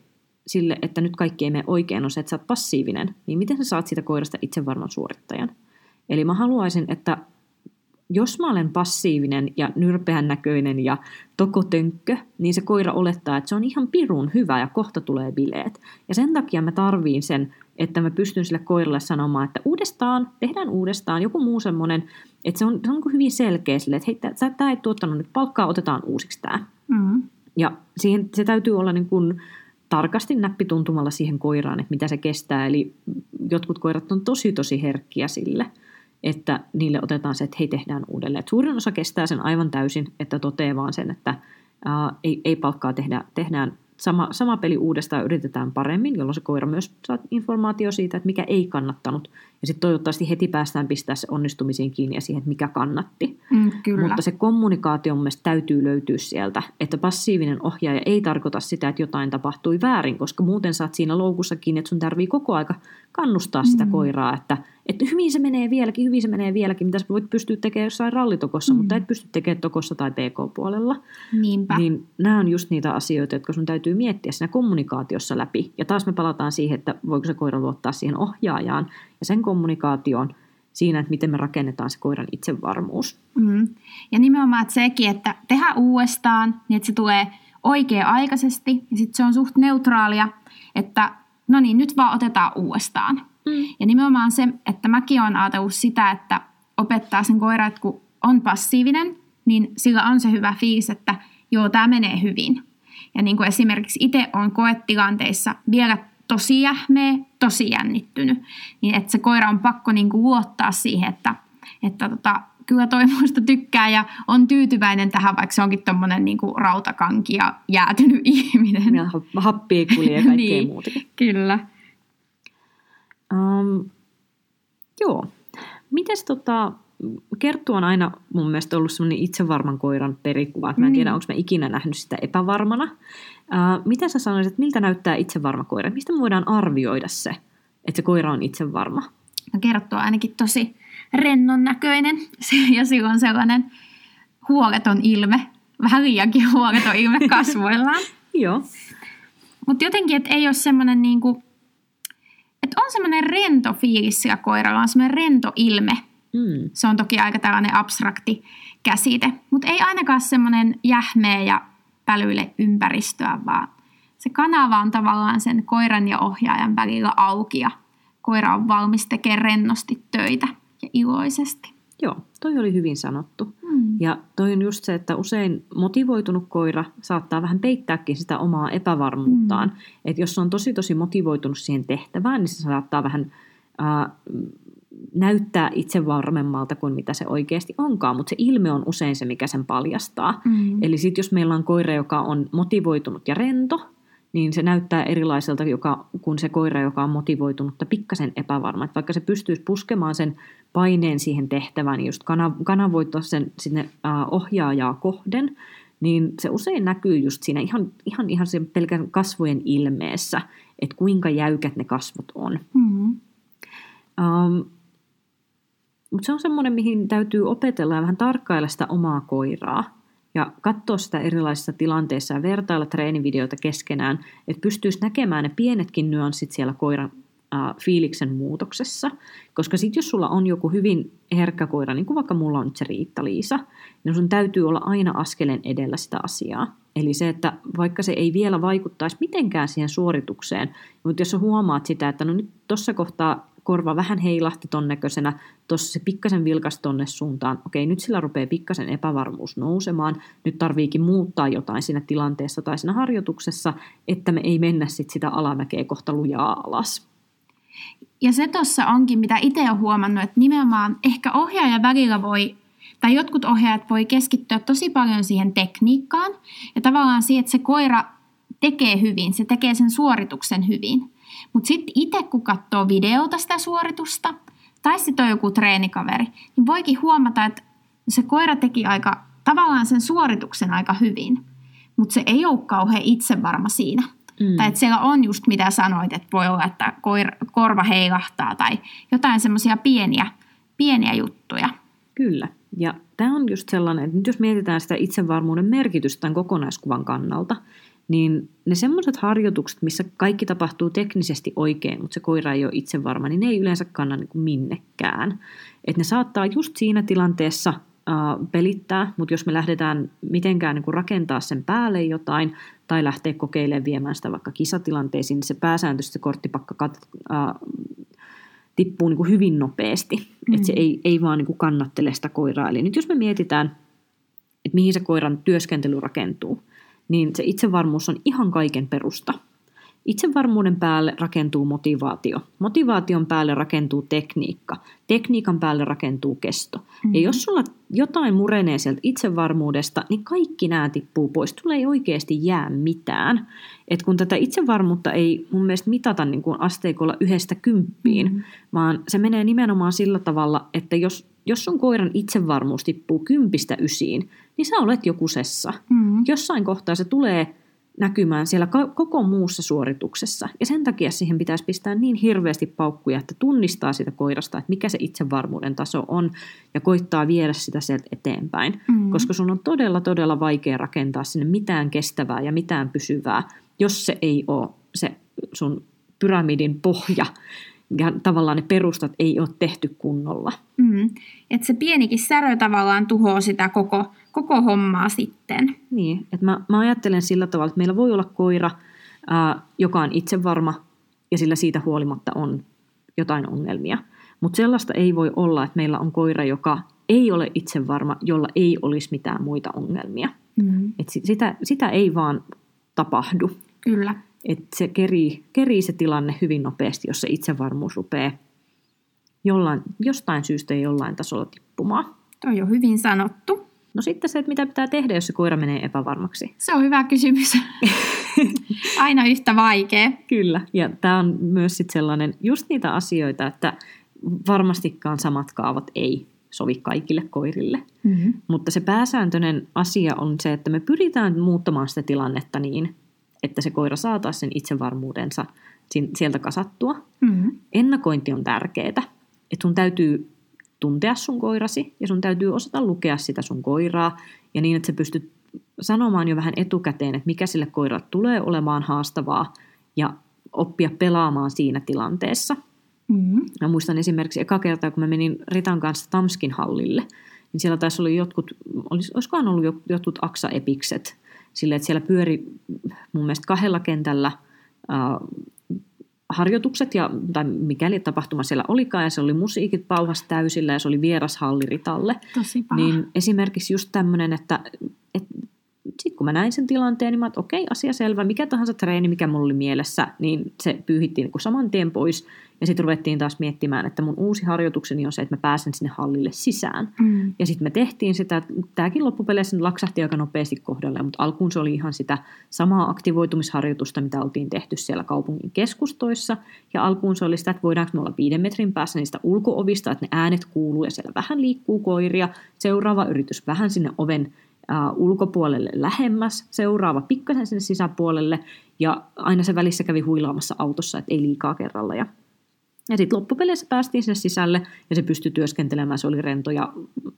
Speaker 2: sille, että nyt kaikki ei mene oikein, on se, että sä oot passiivinen, niin miten sä saat siitä koirasta itsevarman suorittajan? Eli mä haluaisin, että jos mä olen passiivinen ja nyrpeän näköinen ja tokotönkkö, niin se koira olettaa, että se on ihan pirun hyvä ja kohta tulee bileet. Ja sen takia mä tarviin sen, että mä pystyn sille koiralle sanomaan, että uudestaan, tehdään uudestaan, joku muu semmoinen, että se on, se on niin hyvin selkeä sille, että hei, tämä ei tuottanut nyt palkkaa, otetaan uusiksi tämä.
Speaker 1: Mm.
Speaker 2: Ja siihen, se täytyy olla niin kuin tarkasti näppituntumalla siihen koiraan, että mitä se kestää. Eli jotkut koirat on tosi tosi herkkiä sille, että niille otetaan se, että hei tehdään uudelleen. Et suurin osa kestää sen aivan täysin, että toteaa vaan sen, että ää, ei, ei palkkaa tehdä, tehdään sama, sama peli uudestaan yritetään paremmin, jolloin se koira myös saa informaatio siitä, että mikä ei kannattanut. Ja sitten toivottavasti heti päästään pistää se onnistumisiin kiinni ja siihen, että mikä kannatti.
Speaker 1: Mm, kyllä.
Speaker 2: Mutta se kommunikaatio mun mielestä täytyy löytyä sieltä, että passiivinen ohjaaja ei tarkoita sitä, että jotain tapahtui väärin, koska muuten saat siinä loukussakin, että sun tarvii koko aika kannustaa sitä
Speaker 1: Mm.
Speaker 2: koiraa, että, että hyvin se menee vieläkin, hyvin se menee vieläkin, mitä sä voit pystyä tekemään jossain rallitokossa,
Speaker 1: Mm.
Speaker 2: mutta et pysty tekemään tokossa tai PK-puolella.
Speaker 1: Niinpä.
Speaker 2: Niin nämä on just niitä asioita, jotka sun täytyy miettiä siinä kommunikaatiossa läpi. Ja taas me palataan siihen, että voiko se koira luottaa siihen ohjaajaan ja sen kommunikaatioon siinä, että miten me rakennetaan se koiran itsevarmuus.
Speaker 1: Mm. Ja nimenomaan että sekin, että tehdään uudestaan, niin että se tulee oikea-aikaisesti ja sitten se on suht neutraalia, että no niin, nyt vaan otetaan uudestaan.
Speaker 2: Mm.
Speaker 1: Ja nimenomaan se, että mäkin olen ajatellut sitä, että opettaa sen koiran, että kun on passiivinen, niin sillä on se hyvä fiilis, että joo, tämä menee hyvin. Ja niin kuin esimerkiksi itse on koetilanteissa vielä tosi jähmeä, tosi jännittynyt, niin että se koira on pakko niin kuin luottaa siihen, että, että tota, kyllä toi *laughs* muista tykkää ja on tyytyväinen tähän, vaikka se onkin tommonen niin kuin rautakanki ja jäätynyt *laughs* ihminen.
Speaker 2: Ja happia kulje ja kaikkea
Speaker 1: Niin.
Speaker 2: muutakin.
Speaker 1: Kyllä.
Speaker 2: Um, joo. Mites tota, Kerttu on aina mun mielestä ollut semmoinen itsevarman koiran perikuva. Mä en
Speaker 1: Mm.
Speaker 2: tiedä, onko mä ikinä nähnyt sitä epävarmana. Uh, mitä sä sanoisit, että miltä näyttää itsevarma koira? Mistä me voidaan arvioida se, että se koira on itsevarma?
Speaker 1: No Kerttu on ainakin tosi rennon näköinen *laughs* ja sillä on sellainen huoleton ilme, vähän liiankin huoleton ilme *laughs* kasvoillaan.
Speaker 2: Joo.
Speaker 1: Mutta jotenkin, että ei ole semmoinen niinku, että on semmoinen rento fiilis sillä koiralla, on semmoinen rento ilme.
Speaker 2: Mm.
Speaker 1: Se on toki aika tällainen abstrakti käsite, mutta ei ainakaan semmoinen jähmeä ja pälyille ympäristöä, vaan se kanava on tavallaan sen koiran ja ohjaajan välillä auki ja koira on valmis tekemään rennosti töitä ja iloisesti.
Speaker 2: Joo, toi oli hyvin sanottu.
Speaker 1: Mm.
Speaker 2: Ja toi on just se, että usein motivoitunut koira saattaa vähän peittääkin sitä omaa epävarmuuttaan. Mm. Että jos se on tosi tosi motivoitunut siihen tehtävään, niin se saattaa vähän äh, näyttää itse varmemmalta kuin mitä se oikeasti onkaan, mutta se ilme on usein se, mikä sen paljastaa.
Speaker 1: Mm.
Speaker 2: Eli sitten jos meillä on koira, joka on motivoitunut ja rento, niin se näyttää erilaiselta joka, kuin se koira, joka on motivoitunut ja pikkasen epävarma. Että vaikka se pystyisi puskemaan sen paineen siihen tehtävään, niin just kanavoittaa sen sinne ohjaajaa kohden, niin se usein näkyy just siinä ihan, ihan, ihan sen pelkän kasvojen ilmeessä, että kuinka jäykät ne kasvot on.
Speaker 1: Mm.
Speaker 2: Um, mutta se on semmoinen, mihin täytyy opetella ja vähän tarkkailla sitä omaa koiraa ja katsoa sitä erilaisissa tilanteissa ja vertailla treenivideoita keskenään, että pystyisi näkemään ne pienetkin nyanssit siellä koiran äh, fiiliksen muutoksessa. Koska sitten jos sulla on joku hyvin herkkä koira, niin kuin vaikka mulla on nyt se Riitta-Liisa, niin sun täytyy olla aina askeleen edellä sitä asiaa. Eli se, että vaikka se ei vielä vaikuttaisi mitenkään siihen suoritukseen, mutta jos sä huomaat sitä, että no nyt tuossa kohtaa korva vähän heilahti ton näköisenä, tuossa se pikkasen vilkas tonne suuntaan, okei nyt sillä rupeaa pikkasen epävarmuus nousemaan, nyt tarviikin muuttaa jotain siinä tilanteessa tai siinä harjoituksessa, että me ei mennä sit sitä alamäkeä kohta lujaa alas.
Speaker 1: Ja se tuossa onkin, mitä itse olen huomannut, että nimenomaan ehkä ohjaaja välillä voi, tai jotkut ohjaajat voi keskittyä tosi paljon siihen tekniikkaan ja tavallaan siihen, että se koira tekee hyvin, se tekee sen suorituksen hyvin. Mutta sitten itse kun katsoo videota sitä suoritusta, tai sitten on joku treenikaveri, niin voikin huomata, että se koira teki aika, tavallaan sen suorituksen aika hyvin, mutta se ei ole kauhean itsevarma siinä. Mm. Tai että siellä on just mitä sanoit, että voi olla, että koir, korva heilahtaa tai jotain semmoisia pieniä, pieniä juttuja.
Speaker 2: Kyllä. Ja tämä on just sellainen, että nyt jos mietitään sitä itsevarmuuden merkitystä tämän kokonaiskuvan kannalta, niin ne semmoiset harjoitukset, missä kaikki tapahtuu teknisesti oikein, mutta se koira ei ole itse varma, niin ne ei yleensä kanna niin kuin minnekään. Et ne saattaa just siinä tilanteessa pelittää, mutta jos me lähdetään mitenkään niin kuin rakentaa sen päälle jotain tai lähteä kokeilemaan viemään sitä vaikka kisatilanteisiin, niin se pääsääntöisesti se korttipakka kat, äh, tippuu niin kuin hyvin nopeasti. Mm. Että se ei, ei vaan niin kuin kannattele sitä koiraa. Eli nyt jos me mietitään, että mihin se koiran työskentely rakentuu, niin se itsevarmuus on ihan kaiken perusta. Itsevarmuuden päälle rakentuu motivaatio. Motivaation päälle rakentuu tekniikka. Tekniikan päälle rakentuu kesto. Mm-hmm. Ja jos sulla jotain murenee sieltä itsevarmuudesta, niin kaikki nämä tippuu pois. Tulee ei oikeasti jää mitään. Et kun tätä itsevarmuutta ei mun mielestä mitata niin kuin asteikolla yhdestä kymppiin, mm-hmm. vaan se menee nimenomaan sillä tavalla, että jos, jos sun koiran itsevarmuus tippuu kympistä ysiin, niin sä olet joku sessa.
Speaker 1: Mm.
Speaker 2: Jossain kohtaa se tulee näkymään siellä koko muussa suorituksessa. Ja sen takia siihen pitäisi pistää niin hirveästi paukkuja, että tunnistaa sitä koirasta, että mikä se itsevarmuuden taso on, ja koittaa viedä sitä sieltä eteenpäin.
Speaker 1: Mm.
Speaker 2: Koska sun on todella, todella vaikea rakentaa sinne mitään kestävää ja mitään pysyvää, jos se ei ole se sun pyramidin pohja, ja tavallaan ne perustat ei ole tehty kunnolla.
Speaker 1: Mm. Että se pienikin särö tavallaan tuhoaa sitä koko, koko hommaa sitten.
Speaker 2: Niin, että mä, mä ajattelen sillä tavalla, että meillä voi olla koira, ää, joka on itsevarma ja sillä siitä huolimatta on jotain ongelmia. Mutta sellaista ei voi olla, että meillä on koira, joka ei ole itsevarma, jolla ei olisi mitään muita ongelmia.
Speaker 1: Mm.
Speaker 2: Et sitä, sitä ei vaan tapahdu.
Speaker 1: Kyllä.
Speaker 2: Et se kerii, kerii se tilanne hyvin nopeasti, jos se itsevarmuus rupeaa jollain, jostain syystä jollain tasolla tippumaan.
Speaker 1: Toi on hyvin sanottu.
Speaker 2: No sitten se, että mitä pitää tehdä, jos se koira menee epävarmaksi.
Speaker 1: Se on hyvä kysymys. *laughs* Aina yhtä vaikea.
Speaker 2: Kyllä, ja tämä on myös sit sellainen, just niitä asioita, että varmastikaan samat kaavat ei sovi kaikille koirille.
Speaker 1: Mm-hmm.
Speaker 2: Mutta se pääsääntöinen asia on se, että me pyritään muuttamaan sitä tilannetta niin, että se koira saa taas sen itsevarmuudensa sieltä kasattua.
Speaker 1: Mm-hmm.
Speaker 2: Ennakointi on tärkeää. Että sun täytyy tuntea sun koirasi ja sun täytyy osata lukea sitä sun koiraa ja niin, että sä pystyt sanomaan jo vähän etukäteen, että mikä sille koiralle tulee olemaan haastavaa ja oppia pelaamaan siinä tilanteessa.
Speaker 1: Mm.
Speaker 2: Mä muistan esimerkiksi eka kertaa, kun mä menin Ritan kanssa Tamskin hallille, niin siellä taisi olla jotkut, olis, olisikohan ollut jotkut aksaepikset, sille, että siellä pyöri mun mielestä kahdella kentällä äh, harjoitukset, ja, tai mikäli tapahtuma siellä olikaan, ja se oli musiikit pauhas täysillä, ja se oli vieras halliritalle.
Speaker 1: Tosi paha.
Speaker 2: Niin esimerkiksi just tämmöinen, että, että kun mä näin sen tilanteen, niin mä että okei, asia selvä, mikä tahansa treeni, mikä mulla oli mielessä, niin se pyyhittiin niin saman tien pois. Ja sitten ruvettiin taas miettimään, että mun uusi harjoitukseni on se, että mä pääsen sinne hallille sisään.
Speaker 1: Mm.
Speaker 2: Ja sitten me tehtiin sitä, tämäkin loppupeleissä laksahti aika nopeasti kohdalle, mutta alkuun se oli ihan sitä samaa aktivoitumisharjoitusta, mitä oltiin tehty siellä kaupungin keskustoissa. Ja alkuun se oli sitä, että voidaanko me olla viiden metrin päässä niistä ulkoovista, että ne äänet kuuluu ja siellä vähän liikkuu koiria. Seuraava yritys vähän sinne oven ulkopuolelle lähemmäs, seuraava pikkasen sinne sisäpuolelle ja aina se välissä kävi huilaamassa autossa, että ei liikaa kerralla. Ja, sitten loppupeleissä päästiin sinne sisälle ja se pystyi työskentelemään, se oli rento ja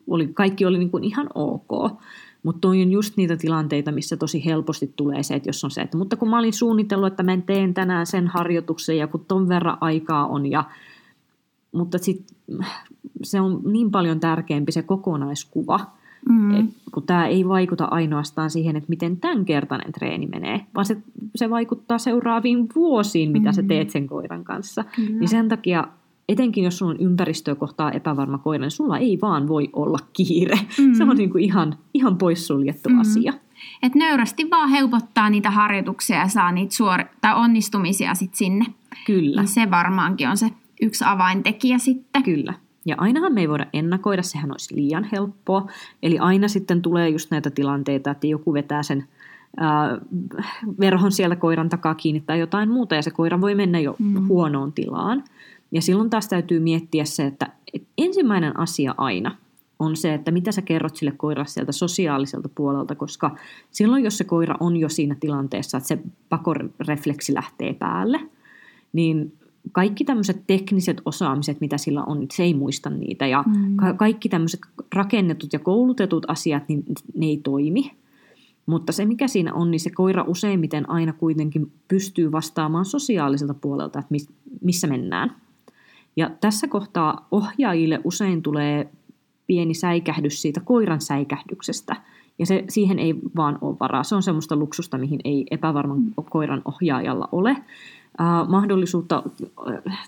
Speaker 2: oli, kaikki oli niin kuin ihan ok. Mutta on just niitä tilanteita, missä tosi helposti tulee se, että jos on se, että mutta kun mä olin suunnitellut, että mä teen tänään sen harjoituksen ja kun ton verran aikaa on ja mutta sitten se on niin paljon tärkeämpi se kokonaiskuva,
Speaker 1: Mm.
Speaker 2: et, kun tämä ei vaikuta ainoastaan siihen, että miten tämänkertainen treeni menee, vaan se, se vaikuttaa seuraaviin vuosiin, mitä mm. sä teet sen koiran kanssa.
Speaker 1: Kyllä.
Speaker 2: Niin sen takia, etenkin jos sulla on ympäristöä kohtaa epävarma koira, niin sulla ei vaan voi olla kiire.
Speaker 1: Mm.
Speaker 2: Se on niin kuin ihan, ihan poissuljettu
Speaker 1: Mm.
Speaker 2: asia.
Speaker 1: Et nöyrästi vaan helpottaa niitä harjoituksia ja saa niitä suori- tai onnistumisia sit sinne.
Speaker 2: Kyllä.
Speaker 1: Niin se varmaankin on se yksi avaintekijä sitten.
Speaker 2: Kyllä. Ja ainahan me ei voida ennakoida, sehän olisi liian helppoa. Eli aina sitten tulee just näitä tilanteita, että joku vetää sen ää, verhon siellä koiran takaa kiinni tai jotain muuta, ja se koira voi mennä jo
Speaker 1: Mm.
Speaker 2: huonoon tilaan. Ja silloin taas täytyy miettiä se, että et ensimmäinen asia aina on se, että mitä sä kerrot sille koiralle sieltä sosiaaliselta puolelta, koska silloin jos se koira on jo siinä tilanteessa, että se pakorefleksi lähtee päälle, niin kaikki tämmöiset tekniset osaamiset, mitä sillä on, se ei muista niitä. Ja
Speaker 1: Mm.
Speaker 2: ka- kaikki tämmöiset rakennetut ja koulutetut asiat, niin ne ei toimi. Mutta se, mikä siinä on, niin se koira useimmiten aina kuitenkin pystyy vastaamaan sosiaaliselta puolelta, että mis- missä mennään. Ja tässä kohtaa ohjaajille usein tulee pieni säikähdys siitä koiran säikähdyksestä. Ja se, siihen ei vaan ole varaa. Se on semmoista luksusta, mihin ei epävarman koiran ohjaajalla ole. Äh, mahdollisuutta, äh,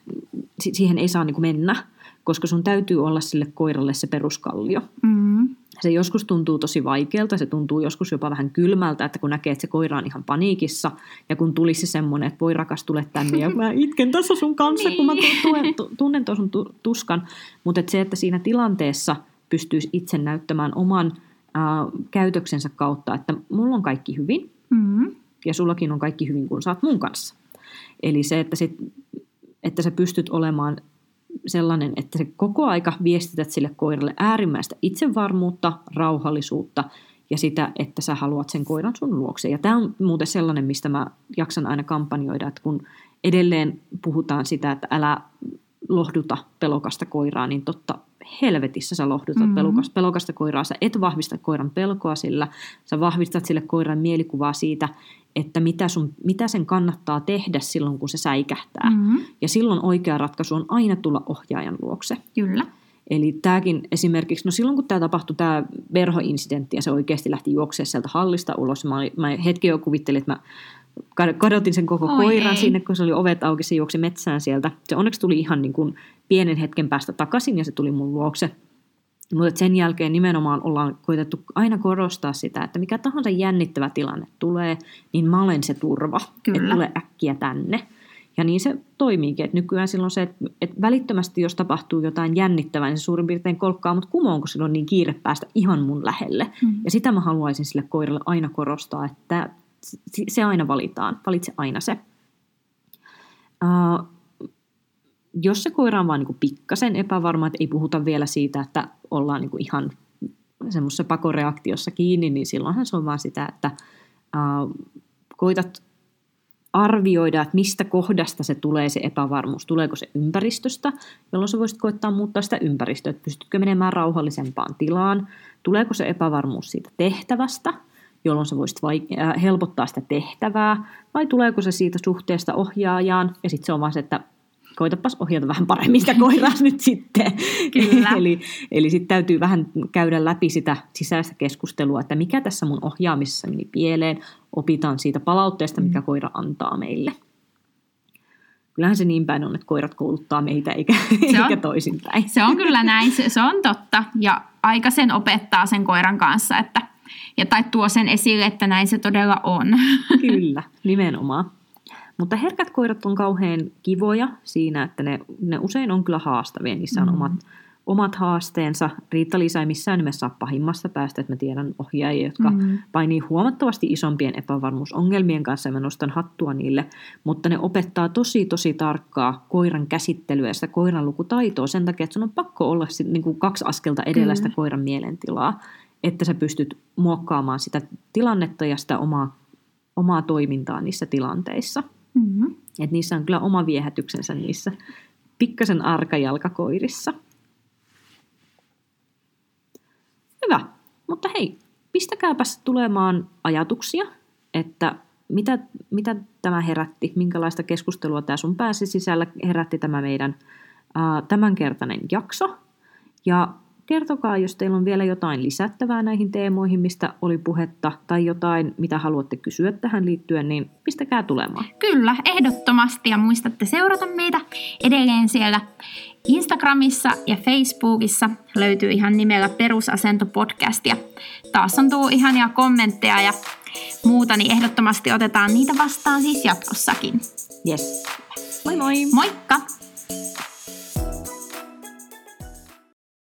Speaker 2: si- siihen ei saa niin mennä, koska sun täytyy olla sille koiralle se peruskallio.
Speaker 1: Mm.
Speaker 2: Se joskus tuntuu tosi vaikealta, se tuntuu joskus jopa vähän kylmältä, että kun näkee, että se koira on ihan paniikissa, ja kun tulisi se semmoinen, että voi rakas, tule tänne, ja mä itken tässä sun kanssa, kun mä tu- tuen, tu- tunnen tuon sun tu- tuskan. Mutta se, että siinä tilanteessa pystyisi itse näyttämään oman ää, käytöksensä kautta, että mulla on kaikki hyvin,
Speaker 1: Mm.
Speaker 2: ja sullakin on kaikki hyvin, kun sä oot mun kanssa. Eli se, että, sit, että sä pystyt olemaan sellainen, että se koko aika viestität sille koiralle äärimmäistä itsevarmuutta, rauhallisuutta ja sitä, että sä haluat sen koiran sun luokse. Ja tämä on muuten sellainen, mistä mä jaksan aina kampanjoida, että kun edelleen puhutaan sitä, että älä lohduta pelokasta koiraa, niin totta helvetissä sä lohdutat
Speaker 1: Mhm.
Speaker 2: mm-hmm. pelokasta, pelokasta koiraa. Sä et vahvista koiran pelkoa sillä, sä vahvistat sille koiran mielikuvaa siitä, että mitä, sun, mitä sen kannattaa tehdä silloin, kun se säikähtää. Mm.
Speaker 1: Mm.
Speaker 2: Ja silloin oikea ratkaisu on aina tulla ohjaajan luokse.
Speaker 1: Kyllä.
Speaker 2: Eli tämäkin esimerkiksi, no silloin kun tämä tapahtui, tämä verhoincidentti, ja se oikeasti lähti juoksemaan sieltä hallista ulos, mä, olin- mä hetken jo kuvittelin, että mä kad- kadotin sen koko
Speaker 1: Oi
Speaker 2: koiran
Speaker 1: ei.
Speaker 2: sinne, kun se oli ovet auki, se juoksi metsään sieltä. Se onneksi tuli ihan niin kuin pienen hetken päästä takaisin, ja se tuli mun luokse. Mutta sen jälkeen nimenomaan ollaan koitettu aina korostaa sitä, että mikä tahansa jännittävä tilanne tulee, niin mä olen se turva, että tule äkkiä tänne. Ja niin se toimiikin, että nykyään silloin se, että, että välittömästi jos tapahtuu jotain jännittävää, niin se suurin piirtein kolkkaa mut kumoon, kun silloin on niin kiire päästä ihan mun lähelle.
Speaker 1: Mm.
Speaker 2: Ja sitä mä haluaisin sille koiralle aina korostaa, että se aina valitaan, valitse aina se. Uh, jos se koira on vaan niin pikkasen epävarma, että ei puhuta vielä siitä, että ollaan niin ihan semmoisessa pakoreaktiossa kiinni, niin silloinhan se on vaan sitä, että uh, koitat arvioida, että mistä kohdasta se tulee se epävarmuus. Tuleeko se ympäristöstä, jolloin sä voisit koittaa muuttaa sitä ympäristöä, että pystytkö menemään rauhallisempaan tilaan. Tuleeko se epävarmuus siitä tehtävästä, jolloin sä voisit vaik- äh, helpottaa sitä tehtävää, vai tuleeko se siitä suhteesta ohjaajaan, ja sitten se on vaan se, että koitapas ohjata vähän paremmin sitä koiraa *laughs* nyt sitten.
Speaker 1: Kyllä.
Speaker 2: eli eli sitten täytyy vähän käydä läpi sitä sisäistä keskustelua, että mikä tässä mun ohjaamisessa meni pieleen, opitaan siitä palautteesta, mikä mm. koira antaa meille. Kyllähän se niin päin on, että koirat kouluttaa meitä eikä, se on, eikä toisinpäin.
Speaker 1: Se on kyllä näin, se, se on totta. Ja aika sen opettaa sen koiran kanssa, että, ja, tai tuo sen esille, että näin se todella on.
Speaker 2: Kyllä, nimenomaan. Mutta herkät koirat on kauhean kivoja siinä, että ne, ne usein on kyllä haastavia. Niissä on mm. omat, omat haasteensa. Riitta-Liisa ei missään nimessä ole pahimmasta päästä, että mä tiedän ohjaajia, jotka mm. painii huomattavasti isompien epävarmuusongelmien kanssa ja mä nostan hattua niille. Mutta ne opettaa tosi tosi tarkkaa koiran käsittelyä ja sitä koiran lukutaitoa sen takia, että sun on pakko olla sit, niin kuin kaksi askelta edellä sitä koiran mielentilaa, että sä pystyt muokkaamaan sitä tilannetta ja sitä omaa, omaa toimintaa niissä tilanteissa. Mm-hmm. Et niissä on kyllä oma viehätyksensä niissä pikkasen arkajalkakoirissa. Hyvä, mutta hei, pistäkääpäs tulemaan ajatuksia, että mitä, mitä tämä herätti, minkälaista keskustelua tämä sun pääsi sisällä herätti tämä meidän ää, tämänkertainen jakso. Ja Kertokaa, jos teillä on vielä jotain lisättävää näihin teemoihin, mistä oli puhetta, tai jotain, mitä haluatte kysyä tähän liittyen, niin pistäkää tulemaan.
Speaker 1: Kyllä, ehdottomasti, ja muistatte seurata meitä edelleen siellä Instagramissa ja Facebookissa löytyy ihan nimellä Perusasento podcast, ja taas on tullut ihania kommentteja ja muuta, niin ehdottomasti otetaan niitä vastaan siis jatkossakin.
Speaker 2: Yes. Moi moi!
Speaker 1: Moikka!